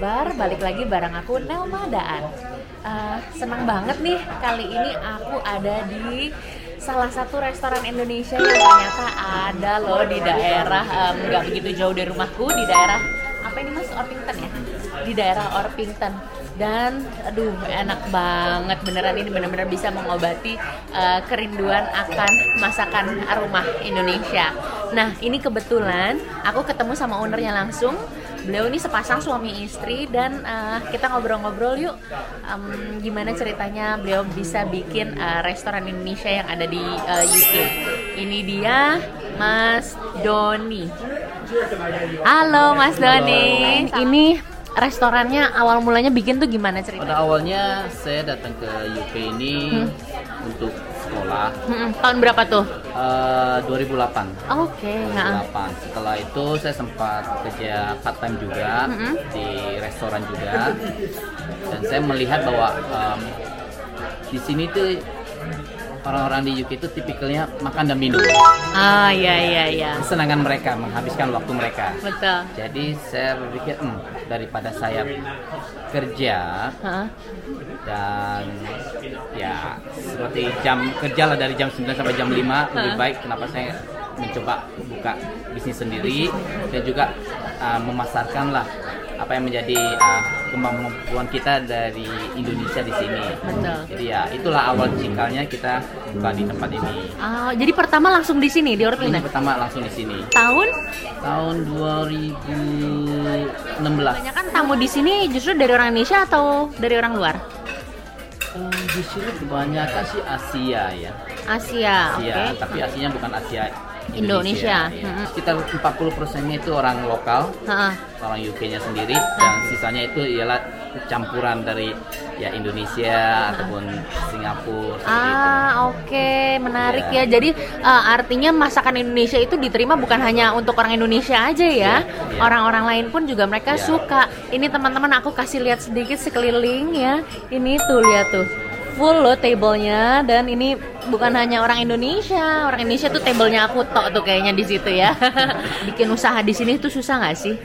balik lagi bareng aku Nelma Daan. Uh, senang banget nih kali ini aku ada di salah satu restoran Indonesia yang ternyata ada loh di daerah nggak um, begitu jauh dari rumahku di daerah apa ini mas Orpington ya di daerah Orpington dan aduh enak banget beneran ini bener-bener bisa mengobati uh, kerinduan akan masakan aroma Indonesia. Nah ini kebetulan aku ketemu sama ownernya langsung. Beliau ini sepasang suami istri dan uh, kita ngobrol-ngobrol yuk um, gimana ceritanya beliau bisa bikin uh, restoran Indonesia yang ada di uh, UK. Ini dia Mas Doni. Halo Mas Doni. Ini restorannya awal mulanya bikin tuh gimana cerita? Pada awalnya saya datang ke UK ini hmm. Untuk sekolah. Hmm, tahun berapa tuh? Uh, 2008. Oke. Okay, 2008. Nah. Setelah itu saya sempat kerja part time juga hmm. di restoran juga. Dan saya melihat bahwa um, di sini tuh orang-orang di UK itu tipikalnya makan dan minum. Ah iya iya iya. Kesenangan mereka menghabiskan waktu mereka. Betul. Jadi saya berpikir hmm, daripada saya kerja huh? dan ya seperti jam kerja lah dari jam 9 sampai jam 5 huh? lebih baik kenapa saya mencoba buka bisnis sendiri dan juga uh, memasarkan lah apa yang menjadi uh, kemampuan kita dari Indonesia di sini. Betul. Jadi ya itulah awal cikalnya kita buka di tempat ini. Oh, jadi pertama langsung di sini di Orpina? Ini pertama langsung di sini. Tahun? Tahun 2016. Banyak kan tamu di sini justru dari orang Indonesia atau dari orang luar? Um, di sini kebanyakan sih Asia ya. Asia, Asia okay. tapi Asia bukan Asia Indonesia. Indonesia. Ya. Sekitar 40 persennya itu orang lokal, ha. orang UK-nya sendiri, dan sisanya itu ialah campuran dari ya Indonesia ha. ataupun Singapura. Ah, oke, okay. menarik ya. ya. Jadi uh, artinya masakan Indonesia itu diterima bukan hanya untuk orang Indonesia aja ya, ya, ya. orang-orang lain pun juga mereka ya. suka. Ini teman-teman aku kasih lihat sedikit sekeliling ya. Ini tuh lihat tuh full loh tablenya. Dan ini bukan hanya orang Indonesia. Orang Indonesia tuh tablenya aku tok tuh kayaknya di situ ya. Bikin usaha di sini tuh susah nggak sih?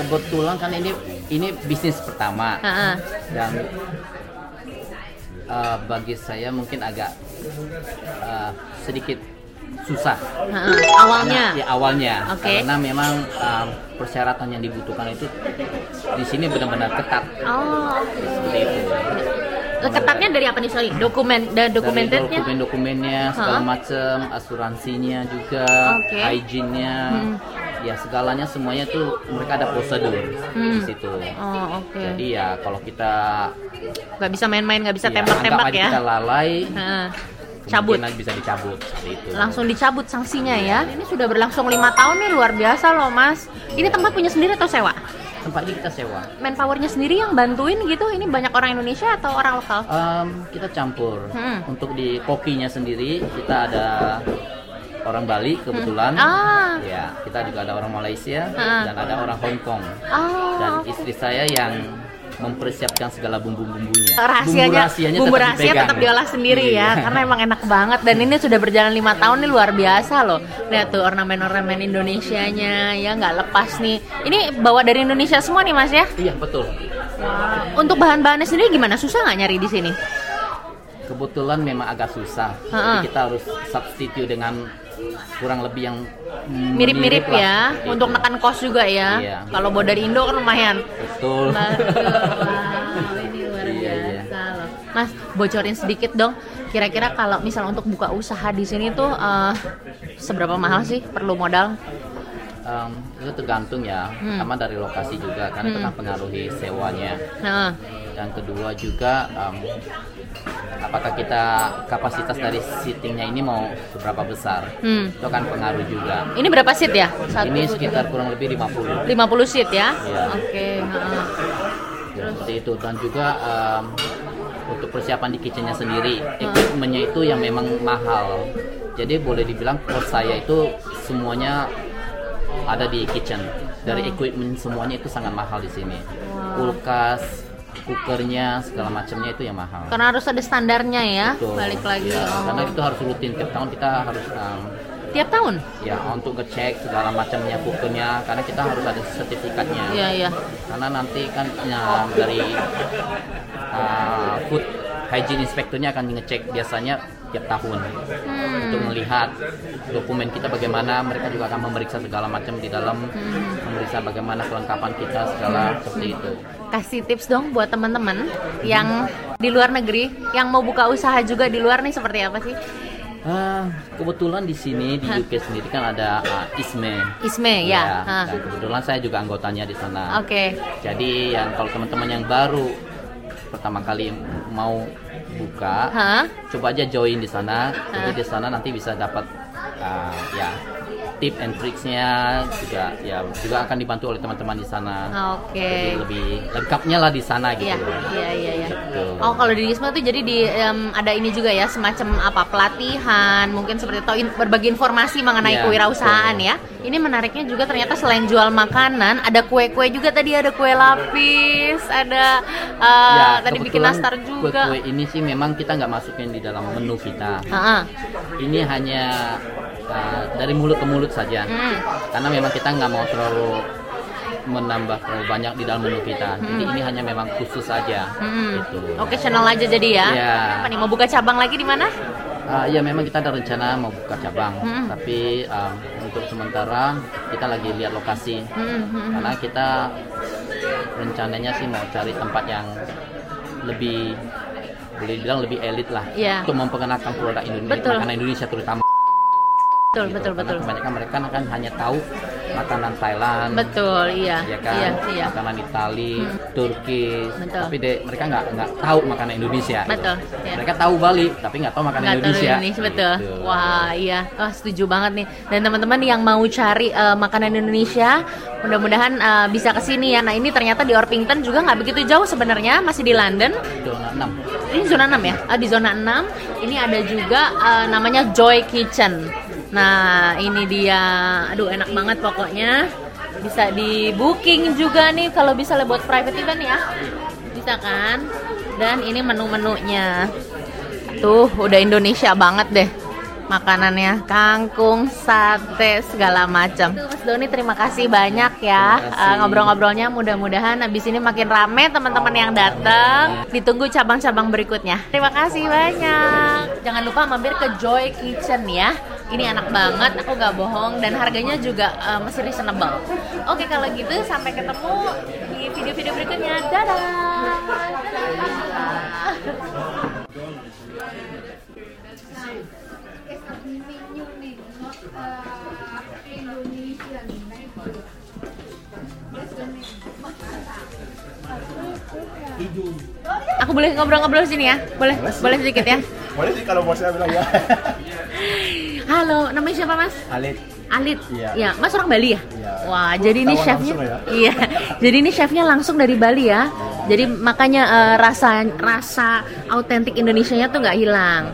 Kebetulan kan ini ini bisnis pertama. Uh -uh. dan uh, bagi saya mungkin agak uh, sedikit susah awalnya karena, ya awalnya okay. karena memang um, persyaratan yang dibutuhkan itu di sini benar-benar ketat oh okay. seperti itu ketatnya dari apa nih sorry dokumen dan dokumennya segala huh? macam asuransinya juga okay. hygiene-nya hmm. ya segalanya semuanya tuh mereka ada prosedur hmm. di situ oh, okay. jadi ya kalau kita nggak bisa main-main nggak bisa ya, tembak-tembak ya kita lalai cabut bisa dicabut itu. langsung dicabut sanksinya ya ini sudah berlangsung lima tahun nih luar biasa loh mas ini tempat punya sendiri atau sewa tempat ini kita sewa manpowernya sendiri yang bantuin gitu ini banyak orang Indonesia atau orang lokal um, kita campur hmm. untuk di kopinya sendiri kita ada orang Bali kebetulan hmm. ah. ya kita juga ada orang Malaysia hmm. dan ada orang Hong Kong oh. dan istri saya yang mempersiapkan segala bumbu-bumbunya. Rahasianya, bumbu rahasianya bumbu tetap rahasia tetap diolah sendiri ya, iya. karena emang enak banget dan ini sudah berjalan lima tahun nih luar biasa loh. Lihat tuh ornamen-ornamen Indonesianya ya nggak lepas nih. Ini bawa dari Indonesia semua nih mas ya? Iya betul. Wow. Untuk bahan-bahannya sendiri gimana? Susah nggak nyari di sini? Kebetulan memang agak susah. Uh -uh. Jadi kita harus substitute dengan kurang lebih yang mirip-mirip mirip ya gitu. untuk nekan kos juga ya iya. kalau bawa dari Indo kan lumayan betul wow, ini luar iya, iya. biasa iya. loh Mas bocorin sedikit dong kira-kira kalau misal untuk buka usaha di sini tuh uh, seberapa mahal sih perlu modal um, itu tergantung ya hmm. sama dari lokasi juga karena hmm. itu kan pengaruhi sewanya nah. Dan kedua juga um, apakah kita kapasitas dari seatingnya ini mau seberapa besar hmm. itu akan pengaruh juga ini berapa seat ya Satu ini sekitar kurang lebih 50 50 seat ya, ya. oke okay. ya, seperti itu dan juga um, untuk persiapan di kitchennya sendiri hmm. equipmentnya itu yang memang mahal jadi boleh dibilang kos saya itu semuanya ada di kitchen dari hmm. equipment semuanya itu sangat mahal di sini wow. kulkas cookernya segala macamnya itu yang mahal karena harus ada standarnya ya Betul. balik lagi ya, oh. karena itu harus rutin tiap tahun kita harus um, Tiap tahun? Ya, untuk ngecek segala macamnya fotonya karena kita harus ada sertifikatnya. Iya, iya. Karena nanti kan ya, dari uh, food hygiene inspekturnya akan ngecek biasanya tiap tahun Hmm. untuk melihat dokumen kita bagaimana mereka juga akan memeriksa segala macam di dalam Hmm. memeriksa bagaimana kelengkapan kita segala seperti itu Kasih tips dong buat teman-teman yang di luar negeri yang mau buka usaha juga di luar nih seperti apa sih? Ah, kebetulan di sini di UK sendiri kan ada ah, ISME Isme ya. Hah. dan kebetulan saya juga anggotanya di sana Oke. jadi yang kalau teman-teman yang baru pertama kali mau buka. Hah? coba aja join di sana. Jadi di sana nanti bisa dapat uh, ya tip and tricksnya juga ya juga akan dibantu oleh teman-teman di sana Oke. jadi lebih lengkapnya lah di sana gitu Iya, iya, iya. Gitu. Oh, kalau di Wisma tuh jadi di em, ada ini juga ya, semacam apa pelatihan, mungkin seperti itu in- berbagi informasi mengenai Iya, kewirausahaan betul. ya. Ini menariknya juga ternyata selain jual makanan, ada kue-kue juga tadi ada kue lapis, ada eh, ya tadi bikin nastar juga. kue-kue ini sih memang kita nggak masukin di dalam menu kita Ah, ah. ini hanya uh, dari mulut ke mulut saja Hmm. karena memang kita nggak mau terlalu menambah terlalu banyak di dalam menu kita jadi ini hanya memang khusus saja Hmm. gitu Occasional aja jadi ya. Iya. Apa nih mau buka cabang lagi di mana? Uh, ya memang kita ada rencana mau buka cabang Hmm. tapi um, untuk sementara kita lagi lihat lokasi Hmm, hmm, hmm. karena kita rencananya sih mau cari tempat yang lebih boleh dibilang lebih elit lah Iya. untuk memperkenalkan produk Indonesia Betul. makanan Indonesia terutama Betul, gitu. betul, Karena betul. kebanyakan mereka kan hanya tahu makanan Thailand Betul, iya. ya kan Iya, iya. makanan Itali, Turki, Betul. tapi de- mereka nggak nggak tahu makanan Indonesia. gitu. Betul, iya. Mereka tahu Bali, tapi nggak tahu makanan Nggak tahu Indonesia. Indonesia betul. Gitu. Wah iya, oh, setuju banget nih. Dan teman-teman yang mau cari eh, makanan Indonesia, mudah-mudahan eh, bisa ke sini ya. Nah ini ternyata di Orpington juga nggak begitu jauh sebenarnya, masih di London. Zona 6. Ini zona 6 ya? Ah, di zona 6 ini ada juga eh, namanya Joy Kitchen. Nah, ini dia. Aduh, enak banget pokoknya. Bisa di booking juga nih kalau bisa buat private event ya. Bisa kan? Dan ini menu-menunya. Tuh, udah Indonesia banget deh. Makanannya kangkung, sate, segala macam. Mas Doni terima kasih banyak ya kasih. Eh, ngobrol-ngobrolnya. Mudah-mudahan habis ini makin rame teman-teman yang datang. Ditunggu cabang-cabang berikutnya. Terima kasih banyak. Jangan lupa mampir ke Joy Kitchen ya. Ini enak banget, aku nggak bohong dan harganya juga eh, masih reasonable. Oke kalau gitu sampai ketemu di video-video berikutnya. Dadah. Aku boleh ngobrol-ngobrol sini ya? Boleh? Boleh sedikit ya? Boleh sih kalau bos saya bilang ya. Halo, namanya siapa Mas? Alit. Alit. Iya. Ya, Mas orang Bali ya? Iya. Wah, jadi ini chefnya. ya? Iya. jadi ini chefnya langsung dari Bali ya. Jadi makanya eh, rasa rasa autentik Indonesianya tuh nggak hilang.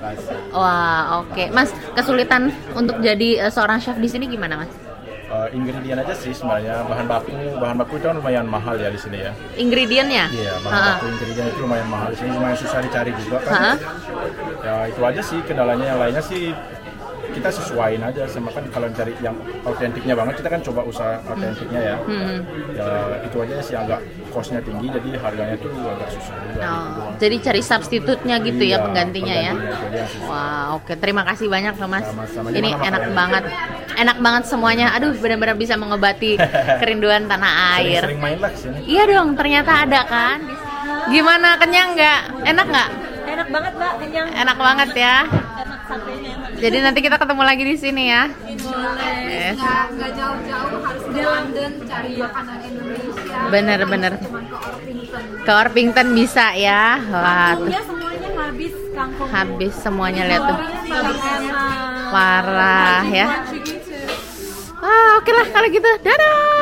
Wah, oke. Mas, kesulitan untuk jadi eh, seorang chef di sini gimana, Mas? Eh, ingredient aja sih sebenarnya bahan baku bahan baku itu kan lumayan mahal ya di sini ya. Ingredientnya? Iya bahan Ha-ha. baku ingredient itu lumayan mahal di sini lumayan susah dicari juga kan. Ya itu aja sih kendalanya yang lainnya sih kita sesuaiin aja sama kan kalau cari yang autentiknya banget kita kan coba usaha autentiknya ya. Hmm. Ya itu aja sih agak costnya tinggi jadi harganya tuh agak susah juga. gitu Oh, doang. jadi cari substitutnya gitu ya Iya, penggantinya ya. penggantinya, yang susah. Wah, oke. Terima kasih banyak loh, Mas. Sama-sama. Ini Gimana enak makanannya? banget. Enak banget semuanya. Aduh, benar-benar bisa mengobati kerinduan tanah air. Main lah ke sini. Iya dong, ternyata ada kan. Gimana kenyang nggak? Enak nggak? Enak banget mbak, kenyang. Enak banget ya. Jadi nanti kita ketemu lagi di sini ya. boleh Yes. nggak nggak jauh-jauh harus ke London cari makanan Indonesia Bener-bener. ke Orpington bisa ya. Wah, tuh, semuanya habis kangkung. habis semuanya lihat tuh. Parah ya. Ah, oke lah kalau gitu. Dadah.